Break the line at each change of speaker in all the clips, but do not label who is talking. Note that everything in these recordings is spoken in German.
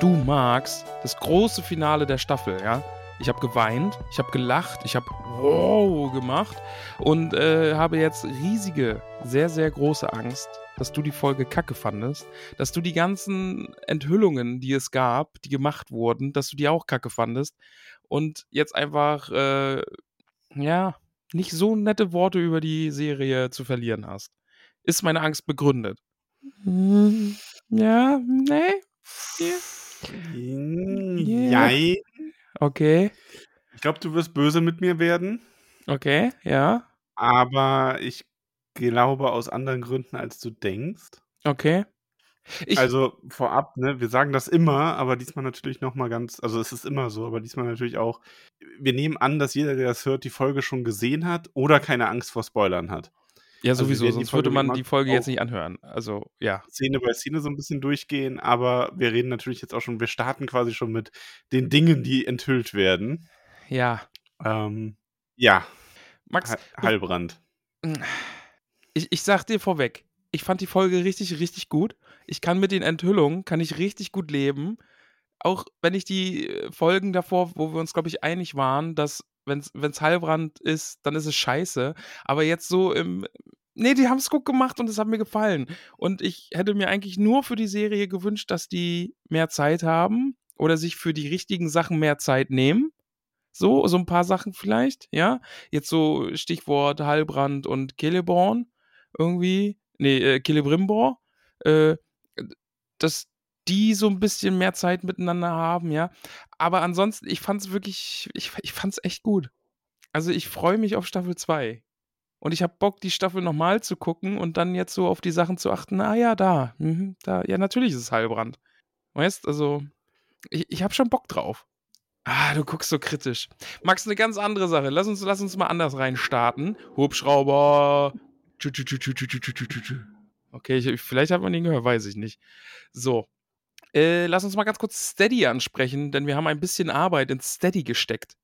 Du magst das große Finale der Staffel, ja? Ich habe geweint, ich habe gelacht, ich habe wow gemacht und äh, habe jetzt riesige, sehr, sehr große Angst, dass du die Folge kacke fandest, dass du die ganzen Enthüllungen, die es gab, die gemacht wurden, dass du die auch kacke fandest und jetzt einfach, äh, ja, nicht so nette Worte über die Serie zu verlieren hast. Ist meine Angst begründet? Hm, Ja, nee. Ja. Ja.
Jein.
Okay,
Ich glaube, du wirst böse mit mir werden,
okay, ja,
aber ich glaube aus anderen Gründen, als du denkst.
okay. Ich,
Also vorab, ne, wir sagen das immer, aber diesmal natürlich noch mal ganz, also es ist immer so, aber diesmal natürlich auch. Wir nehmen an, dass jeder, der das hört, die Folge schon gesehen hat oder keine Angst vor Spoilern hat.
Ja,
also
sowieso,
die
sonst würde man die Folge jetzt nicht anhören. Also, ja.
Szene bei Szene so ein bisschen durchgehen, aber wir reden natürlich jetzt auch schon, wir starten quasi schon mit den Dingen, die enthüllt werden.
Ja.
Ähm, ja,
Max,
Ha- Heilbrand.
ich, ich sag dir vorweg, ich fand die Folge richtig, richtig gut. Ich kann mit den Enthüllungen, kann ich richtig gut leben. Auch wenn ich die äh, Folgen davor, wo wir uns, glaube ich, einig waren, dass, wenn es Heilbrand ist, dann ist es scheiße. Aber jetzt so im. Nee, die haben es gut gemacht und es hat mir gefallen. Und ich hätte mir eigentlich nur für die Serie gewünscht, dass die mehr Zeit haben oder sich für die richtigen Sachen mehr Zeit nehmen. So, so ein paar Sachen vielleicht, ja. Jetzt so Stichwort Heilbrand und Celeborn irgendwie. Nee, äh, Celebrimbor. Äh, dass die so ein bisschen mehr Zeit miteinander haben, ja. Aber ansonsten, ich fand's wirklich, ich, ich fand's echt gut. Also ich freue mich auf Staffel 2. Und ich habe Bock, die Staffel nochmal zu gucken und dann jetzt so auf die Sachen zu achten. Ah ja, da, mh, da, ja, natürlich ist es Heilbrand. Weißt, also, ich, ich habe schon Bock drauf. Ah, du guckst so kritisch. Max, eine ganz andere Sache. Lass uns, lass uns mal anders reinstarten. Hubschrauber. Okay, ich, vielleicht hat man ihn gehört, weiß ich nicht. So. Äh, lass uns mal ganz kurz Steady ansprechen, denn wir haben ein bisschen Arbeit in Steady gesteckt.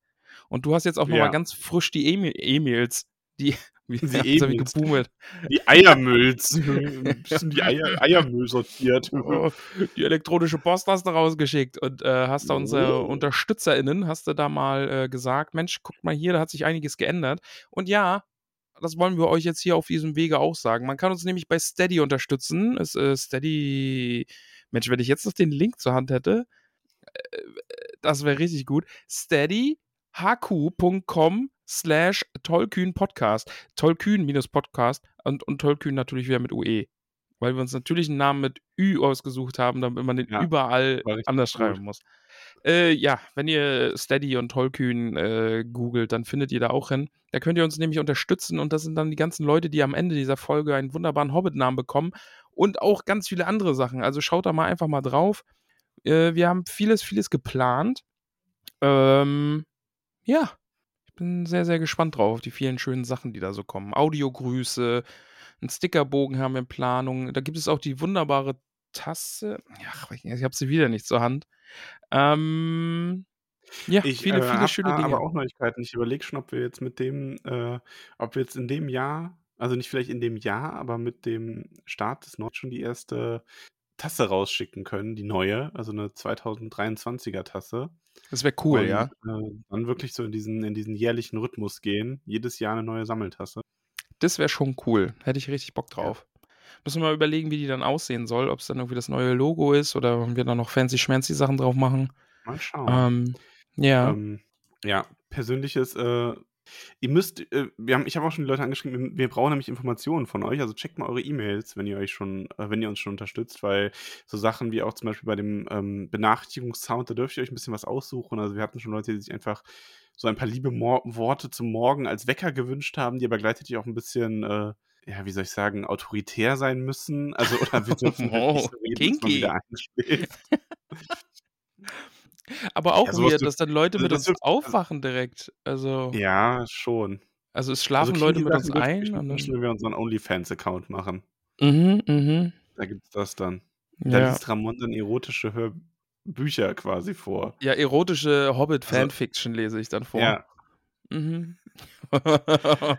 Und du hast jetzt auch nochmal
ja.
ganz frisch die E-Mails die, wie,
Die
jetzt hab ich gebummelt.
Die Eiermülls. Ein bisschen die Eier, Eiermüll sortiert.
Oh, die elektronische Post hast du rausgeschickt und äh, hast da unsere
Oh.
UnterstützerInnen, hast du da mal äh, gesagt, Mensch, guckt mal hier, da hat sich einiges geändert. Und ja, das wollen wir euch jetzt hier auf diesem Wege auch sagen. Man kann uns nämlich bei Steady unterstützen. Es, äh, Steady, Mensch, wenn ich jetzt noch den Link zur Hand hätte, äh, das wäre richtig gut. steadyhq.com slash tollkühn Podcast. Tollkühn minus Podcast und, und Tollkühn natürlich wieder mit UE. Weil wir uns natürlich einen Namen mit Ü ausgesucht haben, damit man den
Ja,
überall anders
gut.
schreiben muss. Äh, ja, wenn ihr Steady und Tollkühn äh, googelt, dann findet ihr da auch hin. Da könnt ihr uns nämlich unterstützen und das sind dann die ganzen Leute, die am Ende dieser Folge einen wunderbaren Hobbit-Namen bekommen und auch ganz viele andere Sachen. Also schaut da mal einfach mal drauf. Äh, wir haben vieles, vieles geplant. Ähm, ja, bin sehr, sehr gespannt drauf, auf die vielen schönen Sachen, die da so kommen. Audiogrüße, einen Stickerbogen haben wir in Planung. Da gibt es auch die wunderbare Tasse. Ja, ich habe sie wieder nicht zur Hand. Ähm, ja,
Ich
viele,
äh,
viele schöne Dinge.
aber auch Neuigkeiten. Ich überlege schon, ob wir jetzt mit dem, äh, ob wir jetzt in dem Jahr, also nicht vielleicht in dem Jahr, aber mit dem Start des Nord schon die erste Tasse rausschicken können, die neue, also eine 2023er Tasse.
Das wäre cool,
und,
ja.
Äh, dann wirklich so in diesen, in diesen jährlichen Rhythmus gehen. Jedes Jahr eine neue Sammeltasse.
Das wäre schon cool. Hätte ich richtig Bock drauf. Müssen wir mal überlegen, wie die dann aussehen soll. Ob es dann irgendwie das neue Logo ist oder ob wir da noch fancy schmancy Sachen drauf machen.
Mal schauen.
Ähm, ja.
Ähm, ja, persönliches äh, Ihr müsst, äh, wir haben, ich habe auch schon die Leute angeschrieben, wir, wir brauchen nämlich Informationen von euch. Also checkt mal eure E-Mails, wenn ihr euch schon, äh, wenn ihr uns schon unterstützt, weil so Sachen wie auch zum Beispiel bei dem ähm, Benachrichtigungssound, da dürft ihr euch ein bisschen was aussuchen. Also wir hatten schon Leute, die sich einfach so ein paar liebe Mor Worte zum Morgen als Wecker gewünscht haben, die aber gleichzeitig auch ein bisschen, äh, ja, wie soll ich sagen, autoritär sein müssen. Also, oder wir dürfen halt nicht so reden, dass man wieder einschläft.
Aber auch
Ja,
weird, dass dann Leute
also
mit uns
also-
aufwachen direkt. Also,
Ja, schon.
also es
Also
schlafen Leute
kinky
mit uns ein. Und dann,
wenn wir unseren OnlyFans-Account machen.
mhm, mhm.
Da gibt's das dann. Da
Ja.
liest Ramon dann erotische Hörbücher quasi vor.
ja, erotische
Also
Hobbit-Fanfiction lese ich dann vor.
Ja,
Mhm.
Äh,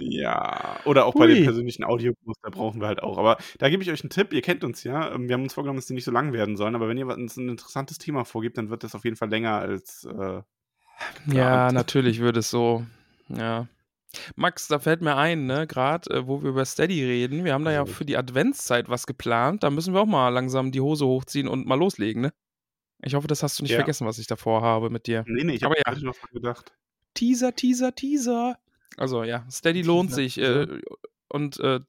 ja. Oder auch bei den
Hui.
persönlichen Audiokurs, da brauchen wir halt auch. Aber da gebe ich euch einen Tipp. Ihr kennt uns ja. Ähm, Wir haben uns vorgenommen, dass die nicht so lang werden sollen. Aber wenn ihr uns ein interessantes Thema vorgibt, dann wird das auf jeden Fall länger als äh,
Ja, natürlich würde es so. Ja. Max, da fällt mir ein, ne, gerade äh, wo wir über Steady reden, wir haben da ja für die Adventszeit was geplant. Da müssen wir auch mal langsam die Hose hochziehen und mal loslegen, ne? Ich hoffe, das hast du nicht
ja.
vergessen, was ich davor habe mit dir.
Nee, nee, ich habe
ja,
noch gedacht.
Teaser, Teaser, Teaser. Also ja, Steady lohnt
Teaser,
sich.
Teaser.
Äh, und äh,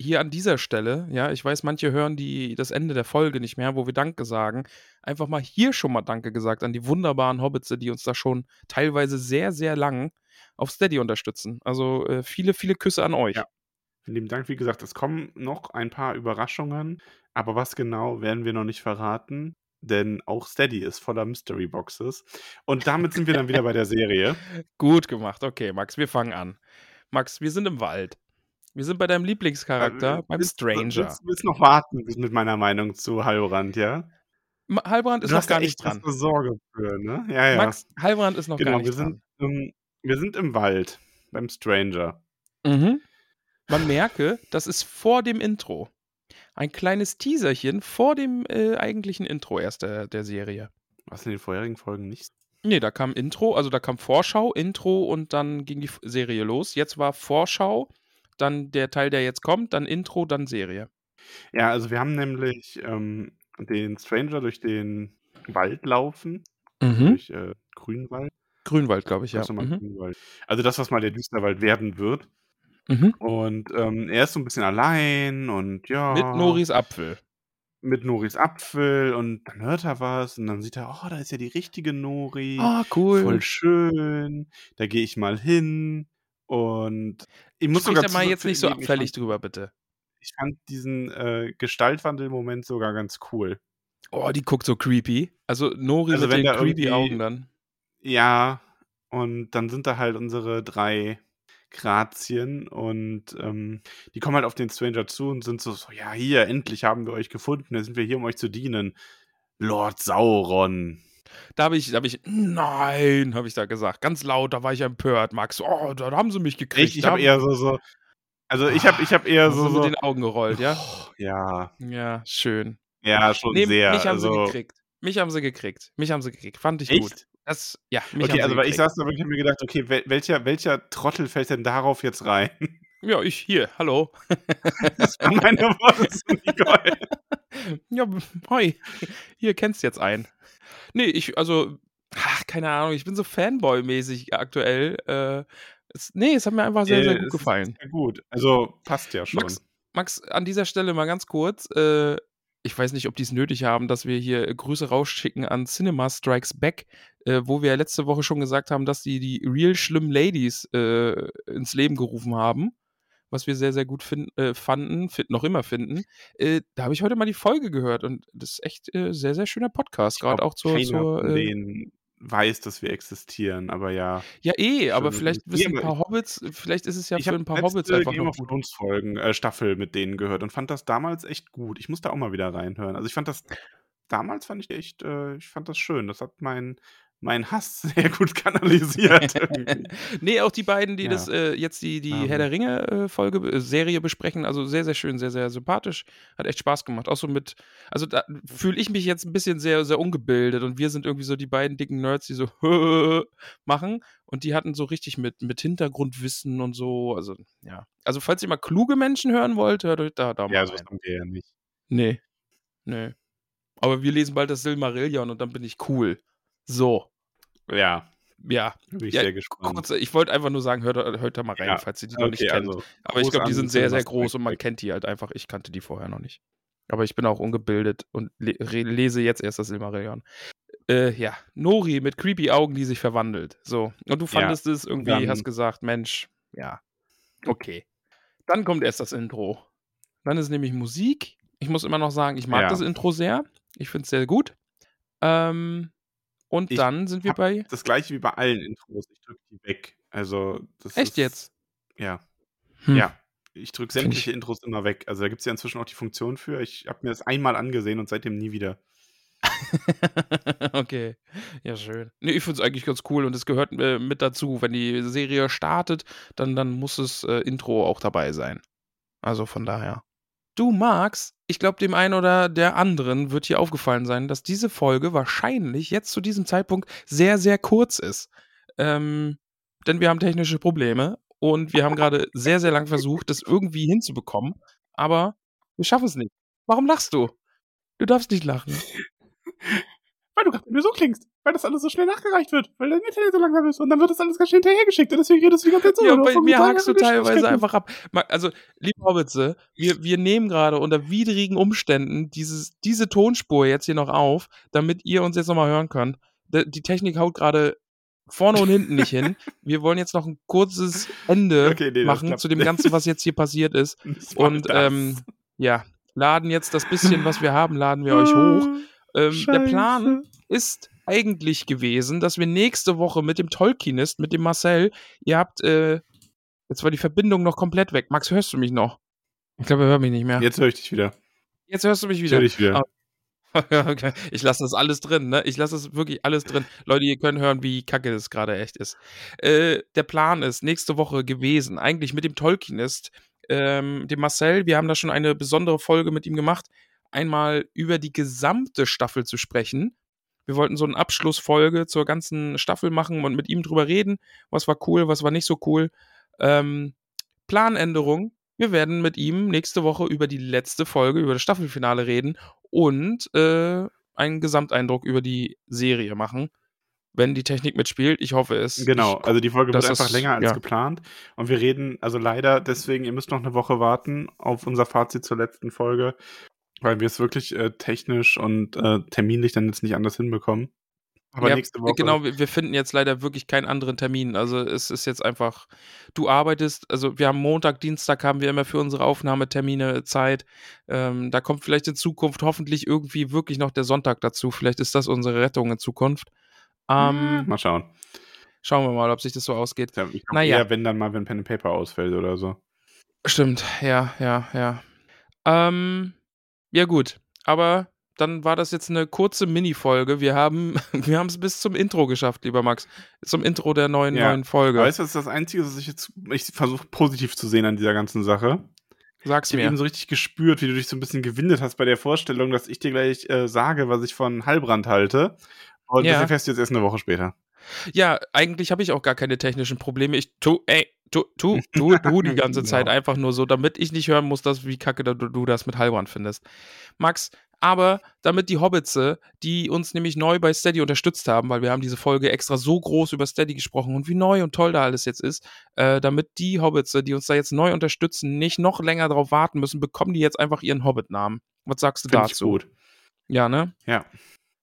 hier an dieser Stelle, ja, ich weiß, manche hören die, das Ende der Folge nicht mehr, wo wir Danke sagen. Einfach mal hier schon mal Danke gesagt an die wunderbaren Hobbits, die uns da schon teilweise sehr, sehr lang auf Steady unterstützen. Also äh, viele, viele Küsse an euch.
Ja. Vielen lieben Dank. Wie gesagt, es kommen noch ein paar Überraschungen. Aber was genau, werden wir noch nicht verraten. Denn auch Steady ist voller Mystery Boxes. Und damit sind wir dann wieder bei der Serie.
Gut gemacht. Okay, Max, wir fangen an. Max, wir sind im Wald. Wir sind bei deinem
Äh,
Lieblingscharakter, beim
willst,
Stranger.
willst, willst noch warten bis mit meiner Meinung zu Halbrand, ja?
Halbrand ist
Du
noch
hast
gar nicht
echt
dran.
für Sorge für, ne? Ja, ja.
Max, Halbrand ist noch
Genau,
gar
wir
nicht
sind,
dran.
ähm, wir sind im Wald beim Stranger.
Mhm. Man merke, das ist vor dem Intro. Ein kleines Teaserchen vor dem äh, eigentlichen Intro erst der, der Serie.
Was in den vorherigen Folgen nicht.
Nee, da kam Intro, also da kam Vorschau, Intro und dann ging die Serie los. Jetzt war Vorschau, dann der Teil, der jetzt kommt, dann Intro, dann Serie.
Ja, also wir haben nämlich ähm, den Stranger durch den Wald laufen.
Mhm.
Durch äh, Grünwald.
Grünwald, glaube ich, ja. Mhm.
Grünwald. Also das, was mal der Düsterwald werden wird.
Mhm.
Und ähm, er ist so ein bisschen allein und ja.
Mit Noris Apfel.
mit Noris Apfel und dann hört er was und dann sieht er, oh, da ist ja die richtige Nori.
Ah,
Voll
cool.
schön. Da gehe ich mal hin. Und ich muss
Sprich
sogar
da mal jetzt nicht so abfällig drüber, bitte.
ich fand diesen äh, Gestaltwandel-Moment sogar ganz cool.
Oh, die guckt so creepy. Also Nori
Also
mit den creepy Augen dann.
Ja, und dann sind da halt unsere drei Grazien und ähm, die kommen halt auf den Stranger zu und sind so, so, ja, hier, endlich haben wir euch gefunden, jetzt sind wir hier, um euch zu dienen. Lord Sauron.
Da habe ich, da habe ich, nein, habe ich da gesagt. Ganz laut, da war ich empört, Max. Oh, da haben sie mich gekriegt.
Ich, ich habe eher so, so, also ich habe ich hab eher
hast
so, so,
mit den Augen gerollt, ja?
oh, ja,
Ja, schön.
ja, schon
Nee,
sehr.
mich haben
also,
sie gekriegt. Mich haben sie gekriegt. Mich haben sie gekriegt. Fand ich
Echt?
gut. Das, ja,
Okay, also weil ich saß da wirklich und hab mir gedacht, okay, wel welcher, welcher Trottel fällt denn darauf jetzt rein?
Ja, ich hier, hallo.
Das waren meine Worte zu Nicole.
ja, hoi. Hier kennst jetzt einen. Nee, ich, also, ach, keine Ahnung, ich bin so Fanboy-mäßig aktuell. Äh, es, nee, es hat mir einfach sehr, sehr
Äh,
gut
es ist
gefallen.
Sehr gut. Also passt ja schon.
Max, Max, an dieser Stelle mal ganz kurz. Äh, ich weiß nicht, ob die es nötig haben, dass wir hier Grüße rausschicken an Cinema Strikes Back, äh, wo wir ja letzte Woche schon gesagt haben, dass die die Real Schlimm Ladies äh, ins Leben gerufen haben. Was wir sehr, sehr gut fin äh, fanden, fin noch immer finden. Äh, da habe ich heute mal die Folge gehört und das ist echt äh, sehr, sehr schöner Podcast, gerade auch zur.
keiner
zur äh,
denen weiß, dass wir existieren, aber ja.
ja, eh, aber vielleicht wissen ein
aber
paar Hobbits, vielleicht ist es ja für ein paar Hobbits einfach
Game
noch gut.
Thrones Folgen, äh, Staffel mit denen gehört und fand das damals echt gut. Ich muss da auch mal wieder reinhören. Also ich fand das, damals fand ich echt, äh, ich fand das schön. Das hat mein, mein Hass sehr gut kanalisiert
nee, auch die beiden, die
Ja.
das äh, jetzt die, die
Ähm.
Herr der Ringe äh, äh, Serie besprechen, also sehr, sehr schön, sehr, sehr sympathisch. Hat echt Spaß gemacht. Auch so mit, also da fühle ich mich jetzt ein bisschen sehr, sehr ungebildet und wir sind irgendwie so die beiden dicken Nerds, die so machen und die hatten so richtig mit, mit Hintergrundwissen und so, also ja. Also falls ihr mal kluge Menschen hören wollt, hört euch da, da mal
Ja, sowas haben wir ja nicht.
Nee, nee. Aber wir lesen bald das Silmarillion und dann bin ich cool. So.
Ja,
ja.
Bin ich
ja
sehr gespannt.
kurz, ich wollte einfach nur sagen, hört, hört da mal rein,
Ja,
falls ihr die noch nicht
okay,
kennt.
also
Aber ich glaube, die sind sehr, sehr groß und man kennt die halt einfach. Ich kannte die vorher noch nicht. Aber ich bin auch ungebildet und le lese jetzt erst das Silmarillion. Äh, ja, Nori mit creepy Augen, die sich verwandelt. So. Und du
Ja,
fandest es irgendwie,
dann-
hast gesagt, Mensch, ja, okay. Dann kommt erst das Intro. Dann ist nämlich Musik. Ich muss immer noch sagen, ich mag
Ja.
das Intro sehr. Ich finde es sehr gut. Ähm, und
Ich
dann sind wir bei.
Das gleiche wie bei allen Intros. Ich drücke die weg. Also, das
Echt
ist,
jetzt?
Ja.
Hm.
Ja. Ich drücke sämtliche Intros immer weg. Also, da gibt es ja inzwischen auch die Funktion für. Ich habe mir das einmal angesehen und seitdem nie wieder.
okay. Ja, schön. Nee, ich finde es eigentlich ganz cool und es gehört äh, mit dazu. Wenn die Serie startet, dann, dann muss das äh, Intro auch dabei sein. Also von daher. Du, Max, ich glaube, dem einen oder der anderen wird hier aufgefallen sein, dass diese Folge wahrscheinlich jetzt zu diesem Zeitpunkt sehr, sehr kurz ist. Ähm, denn wir haben technische Probleme und wir haben gerade sehr, sehr lang versucht, das irgendwie hinzubekommen. Aber wir schaffen es nicht. Warum lachst du? Du darfst nicht lachen.
Weil du gerade nur so klingst. Weil das alles so schnell nachgereicht wird. Weil dein Internet so langsam ist. Und dann wird das alles ganz schnell hinterhergeschickt. Und deswegen redest du die ganze Zeit so.
Ja, bei mir hakst du teilweise einfach ab. Also, liebe Hobbitze, wir, wir nehmen gerade unter widrigen Umständen dieses, diese Tonspur jetzt hier noch auf, damit ihr uns jetzt nochmal hören könnt. Die Technik haut gerade vorne und hinten nicht hin. Wir wollen jetzt noch ein kurzes Ende
Okay, nee,
machen zu dem. Ganzen, was jetzt hier passiert ist. Und ähm, ja, laden jetzt das bisschen, was wir haben, laden wir euch hoch. Ähm, der Plan ist eigentlich gewesen, dass wir nächste Woche mit dem Tolkienist, mit dem Marcel, ihr habt, äh, jetzt war die Verbindung noch komplett weg. Max, hörst du mich noch? Ich glaube, er hört mich nicht mehr.
Jetzt höre ich dich wieder.
Jetzt hörst du mich
Ich
wieder.
wieder.
Ah. okay. Ich lasse das alles drin, ne? Ich lasse das wirklich alles drin. Leute, ihr könnt hören, wie kacke das gerade echt ist. Äh, der Plan ist nächste Woche gewesen, eigentlich mit dem Tolkienist, ähm, dem Marcel, wir haben da schon eine besondere Folge mit ihm gemacht, einmal über die gesamte Staffel zu sprechen. Wir wollten so eine Abschlussfolge zur ganzen Staffel machen und mit ihm drüber reden, was war cool, was war nicht so cool. Ähm, Planänderung. Wir werden mit ihm nächste Woche über die letzte Folge, über das Staffelfinale reden und äh, einen Gesamteindruck über die Serie machen, wenn die Technik mitspielt. Ich hoffe es.
Genau,
Ich,
also die Folge wird einfach
ist-
länger als
ja.
geplant. Und wir reden, also leider deswegen, ihr müsst noch eine Woche warten auf unser Fazit zur letzten Folge, weil wir es wirklich äh, technisch und äh, terminlich dann jetzt nicht anders hinbekommen. Aber
ja,
nächste Woche.
Genau, wir, finden jetzt leider wirklich keinen anderen Termin. Also es ist jetzt einfach, du arbeitest, also wir haben Montag, Dienstag haben wir immer für unsere Aufnahmetermine Zeit. Ähm, da kommt vielleicht in Zukunft hoffentlich irgendwie wirklich noch der Sonntag dazu. Vielleicht ist das unsere Rettung in Zukunft. Ähm,
Mal schauen.
Schauen wir mal, ob sich das so ausgeht.
Ja, Ich
Naja.
eher, wenn dann mal, wenn Pen and Paper ausfällt oder so.
Stimmt, ja, ja, ja. Ähm, ja gut, aber dann war das jetzt eine kurze Mini-Folge. Wir haben wir es bis zum Intro geschafft, lieber Max. Zum Intro der neuen,
Ja,
neuen Folge.
Weißt du, das ist das Einzige, was ich jetzt, ich versuche positiv zu sehen an dieser ganzen Sache.
Sag's
Ich habe
mir.
eben so richtig gespürt, wie du dich so ein bisschen gewindet hast bei der Vorstellung, dass ich dir gleich äh, sage, was ich von Heilbrand halte. Und
Ja.
das erfährst du jetzt erst eine Woche später.
Ja, eigentlich habe ich auch gar keine technischen Probleme. Ich tu, ey, tu, tu, tu, tu die ganze
Genau.
Zeit einfach nur so, damit ich nicht hören muss, dass, wie kacke du, du das mit Heilbrand findest. Max, aber damit die Hobbitze, die uns nämlich neu bei Steady unterstützt haben, weil wir haben diese Folge extra so groß über Steady gesprochen und wie neu und toll da alles jetzt ist, äh, damit die Hobbitze, die uns da jetzt neu unterstützen, nicht noch länger drauf warten müssen, bekommen die jetzt einfach ihren Hobbit-Namen. Was sagst du
Finde ich
dazu?
gut.
Ja, ne?
Ja.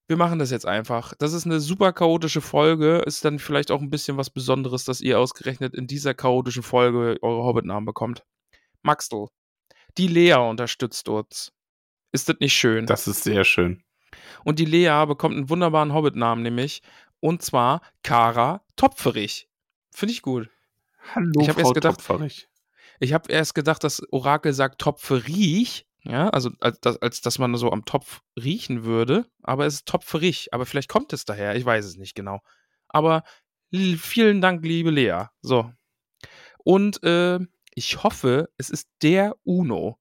Wir machen das jetzt einfach. Das ist eine super chaotische Folge. Ist dann vielleicht auch ein bisschen was Besonderes, dass ihr ausgerechnet in dieser chaotischen Folge eure Hobbit-Namen bekommt. Maxtel, die Lea unterstützt uns. Ist das nicht schön?
Das ist sehr schön.
Und die Lea bekommt einen wunderbaren Hobbit-Namen, nämlich. Und zwar Kara Topferich. Finde ich gut.
Hallo,
Ich
Frau
erst gedacht-
Topferich.
Ich habe erst gedacht, das Orakel sagt Topferich. Ja, also als, dass- als dass man so am Topf riechen würde. Aber es ist Topferich. Aber vielleicht kommt es daher. Ich weiß es nicht genau. Aber vielen Dank, liebe Lea. So. Und äh, ich hoffe, es ist der Uno.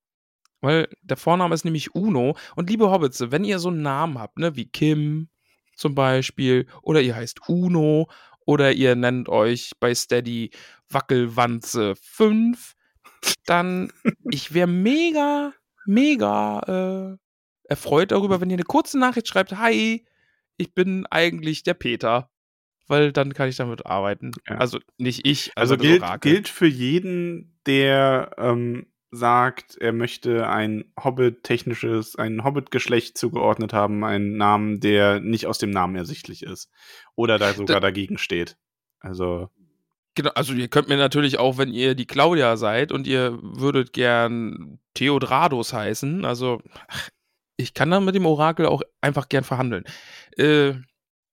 Weil der Vorname ist nämlich Uno. Und liebe Hobbits, wenn ihr so einen Namen habt, ne, wie Kim zum Beispiel, oder ihr heißt Uno, oder ihr nennt euch bei Steady Wackelwanze 5, dann ich wäre mega, mega äh, erfreut darüber, wenn ihr eine kurze Nachricht schreibt, hi, ich bin eigentlich der Peter. weil dann kann ich damit arbeiten.
Ja.
Also nicht ich,
Also,
also,
gilt,
Orakel.
gilt für jeden, der ähm, sagt, er möchte ein Hobbit-technisches, ein Hobbit-Geschlecht zugeordnet haben, einen Namen, der nicht aus dem Namen ersichtlich ist. Oder da sogar dagegen steht. Also,
Genau, also ihr könnt mir natürlich auch, wenn ihr die Claudia seid und ihr würdet gern Theodrados heißen, also ach, ich kann da mit dem Orakel auch einfach gern verhandeln. Äh,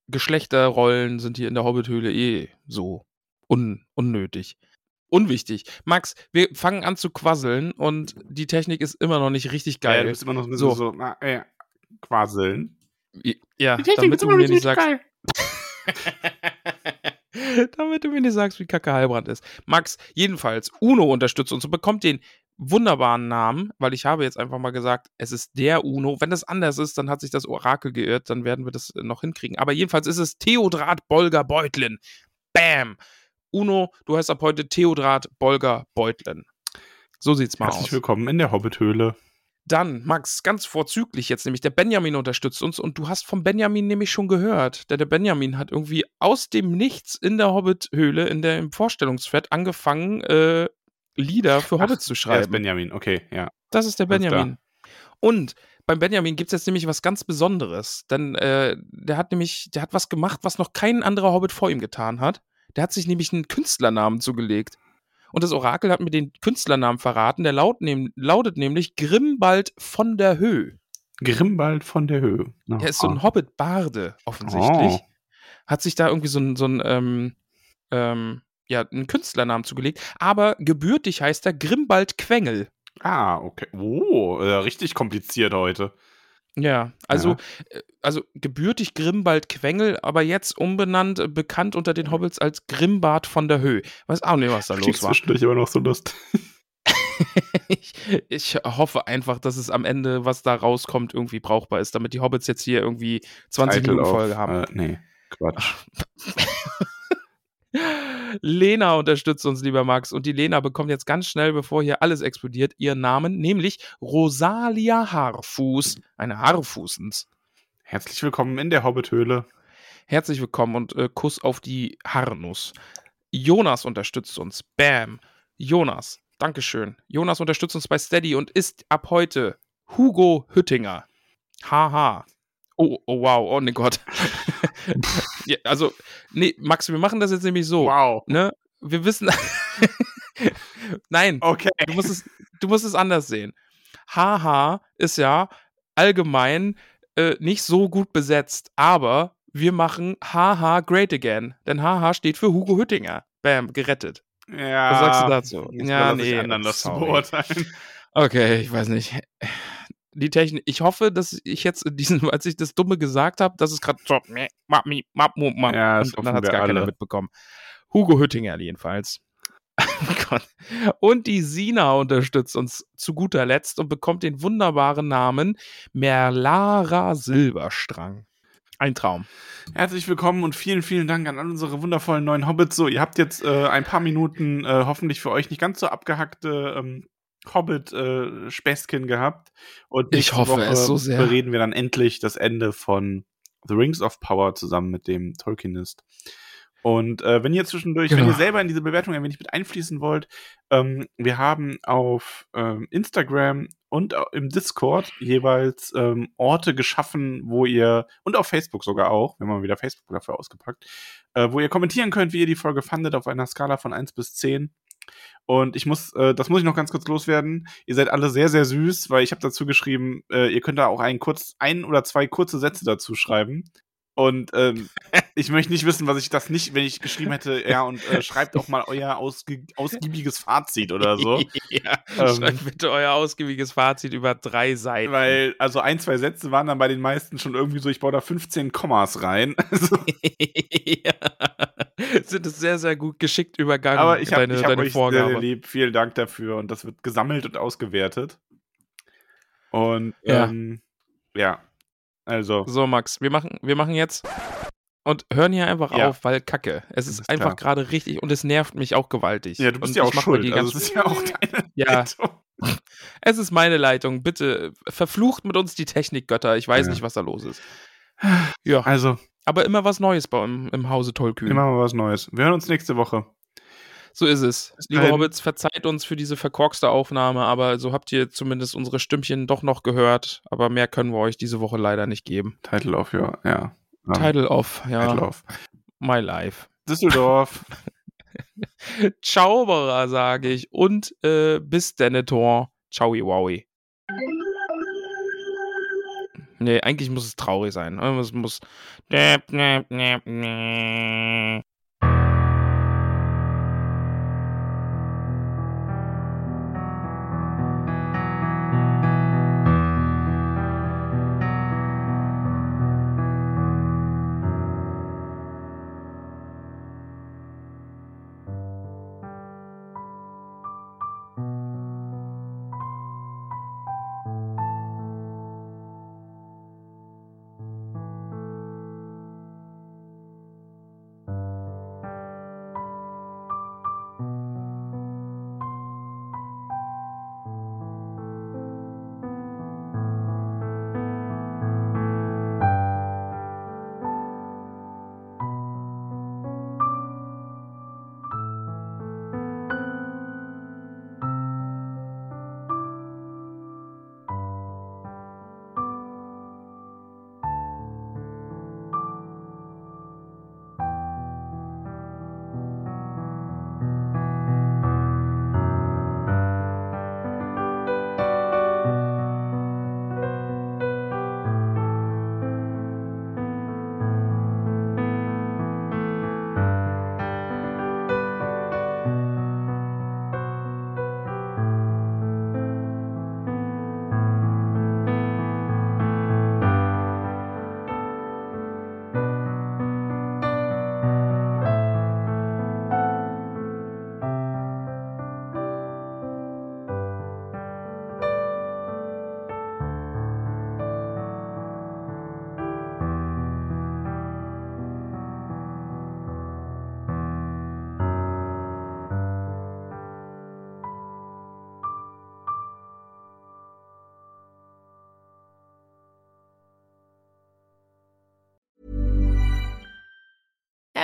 Geschlechterrollen sind hier in der Hobbithöhle eh so un unnötig. Unwichtig. Max, wir fangen an zu quasseln und die Technik ist immer noch nicht richtig
ja,
geil.
du bist immer noch ein bisschen
So.
so, na, äh, quasseln.
ja, damit du mir nicht sagst, damit du mir nicht sagst, wie Kacke Heilbrand ist. Max, jedenfalls, Uno unterstützt uns und bekommt den wunderbaren Namen, weil ich habe jetzt einfach mal gesagt, es ist der Uno. Wenn das anders ist, dann hat sich das Orakel geirrt, dann werden wir das äh, noch hinkriegen. Aber jedenfalls ist es Theodrat Bolger Beutlin. Bam! Uno, du heißt ab heute Theodrat Bolger Beutlin. So sieht's mal
Herzlich
aus.
willkommen in der Hobbithöhle.
Dann, Max, ganz vorzüglich jetzt nämlich, der Benjamin unterstützt uns und du hast vom Benjamin nämlich schon gehört. Der, der Benjamin hat irgendwie aus dem Nichts in der Hobbit-Höhle, in der im Vorstellungsfett, angefangen, äh, Lieder für Hobbits zu
Er ist
schreiben.
Benjamin, okay, ja.
Das ist der Benjamin. Und beim Benjamin gibt es jetzt nämlich was ganz Besonderes. Denn äh, der hat nämlich, der hat was gemacht, was noch kein anderer Hobbit vor ihm getan hat. Der hat sich nämlich einen Künstlernamen zugelegt. Und das Orakel hat mir den Künstlernamen verraten. Der laut nehm, lautet nämlich Grimbald von der Höhe.
Grimbald von der Höhe.
Er ist so ein Hobbit-Barde, offensichtlich.
Oh.
Hat sich da irgendwie so ein, so ein ähm, ähm, ja, einen Künstlernamen zugelegt. Aber gebürtig heißt er Grimbald Quengel.
Ah, okay. Oh, äh, richtig kompliziert heute.
Ja, also,
Ja.
äh, also gebürtig Grimbald Quengel, aber jetzt umbenannt, äh, bekannt unter den Hobbits als Grimbart von der Höhe. Weiß auch nicht, was da
Klingt
los war.
zwischendurch immer noch so lustig.
ich, ich hoffe einfach, dass es am Ende, was da rauskommt, irgendwie brauchbar ist, damit die Hobbits jetzt hier irgendwie 20
Title
Minuten Folge haben.
Äh, nee, Quatsch.
Lena unterstützt uns, lieber Max. Und die Lena bekommt jetzt ganz schnell, bevor hier alles explodiert, ihren Namen, nämlich Rosalia Haarfuß. Eine Haarfußens.
Herzlich willkommen in der Hobbithöhle.
Herzlich willkommen und äh, Kuss auf die Haarnuss. Jonas unterstützt uns. Bam. Jonas, Dankeschön. Jonas unterstützt uns bei Steady und ist ab heute Hugo Hüttinger. Haha. Oh, oh, wow, oh ne Gott. ja, also, nee, Max, wir machen das jetzt nämlich so.
Wow.
Ne? Wir wissen. Nein,
Okay.
du musst, es, du musst es anders sehen. Haha ist ja allgemein äh, nicht so gut besetzt, aber wir machen Haha Great Again. Denn Haha steht für Hugo Hüttinger. Bam, gerettet.
Ja.
Was sagst du dazu? Ja,
nee.
nee,
anderen das zu beurteilen.
Okay, ich weiß nicht. Die Technik. Ich hoffe, dass ich jetzt in diesen, als ich das Dumme gesagt habe, dass es gerade so. meh,
Ja, das
und dann hat es gar keiner
alle.
mitbekommen. Hugo Hüttinger jedenfalls. Oh. Und die Sina unterstützt uns zu guter Letzt und bekommt den wunderbaren Namen Merlara Silberstrang. Ein Traum.
Herzlich willkommen und vielen, vielen Dank an all unsere wundervollen neuen Hobbits. So, ihr habt jetzt äh, ein paar Minuten äh, hoffentlich für euch nicht ganz so abgehackte ähm, Hobbit-Späßchen gehabt. Und
Ich
nächste
hoffe
Woche
es so sehr.
bereden wir dann endlich das Ende von The Rings of Power zusammen mit dem Tolkienist. Und äh, wenn ihr zwischendurch, wenn
Genau.
ihr selber in diese Bewertung ein wenig mit einfließen wollt, ähm, wir haben auf ähm, Instagram und im Discord jeweils ähm, Orte geschaffen, wo ihr, und auf Facebook sogar auch, wir haben mal wieder Facebook dafür ausgepackt, äh, wo ihr kommentieren könnt, wie ihr die Folge fandet, auf einer Skala von 1 bis 10. Und ich muss, äh, das muss ich noch ganz kurz loswerden. Ihr seid alle sehr, sehr süß, weil ich habe dazu geschrieben, äh, ihr könnt da auch ein, kurz, ein oder zwei kurze Sätze dazu schreiben. Und ähm, ich möchte nicht wissen, was ich das nicht, wenn ich geschrieben hätte, ja, und äh, schreibt auch mal euer ausge ausgiebiges Fazit oder so.
ja,
Ähm.
schreibt bitte euer ausgiebiges Fazit über drei Seiten.
Weil, also ein, zwei Sätze waren dann bei den meisten schon irgendwie so, ich baue da 15 Kommas rein. Also,
ja. Sind es sehr, sehr gut geschickt übergangen,
aber ich habe hab euch
Vorgabe.
sehr lieb. Vielen Dank dafür. Und das wird gesammelt und ausgewertet. Und
Ja.
ähm, ja, also.
So, Max, wir machen, wir machen jetzt und hören hier einfach
Ja.
auf, weil Kacke. Es ist
Alles
einfach gerade richtig und es nervt mich auch gewaltig.
Ja, du bist
und
ja auch schuld.
die
Also, es ist ja auch deine
Ja.
Leitung.
Es ist meine Leitung. Bitte verflucht mit uns die Technikgötter. Ich weiß
Ja.
nicht, was da los ist. Ja,
Also,
Aber immer was Neues bei im, im Hause Tollkühn.
Immer mal was Neues. Wir hören uns nächste Woche.
So ist es. Liebe
dahin.
Hobbits, verzeiht uns für diese verkorkste Aufnahme, aber so habt ihr zumindest unsere Stimmchen doch noch gehört. Aber mehr können wir euch diese Woche leider nicht geben.
Title of your, ja. Ähm,
Title of, ja,
Title of.
my life.
Düsseldorf.
Zauberer, sage ich. Und äh, bis Denethor. Ciao, wowi. Nee, eigentlich muss es traurig sein. Es muss.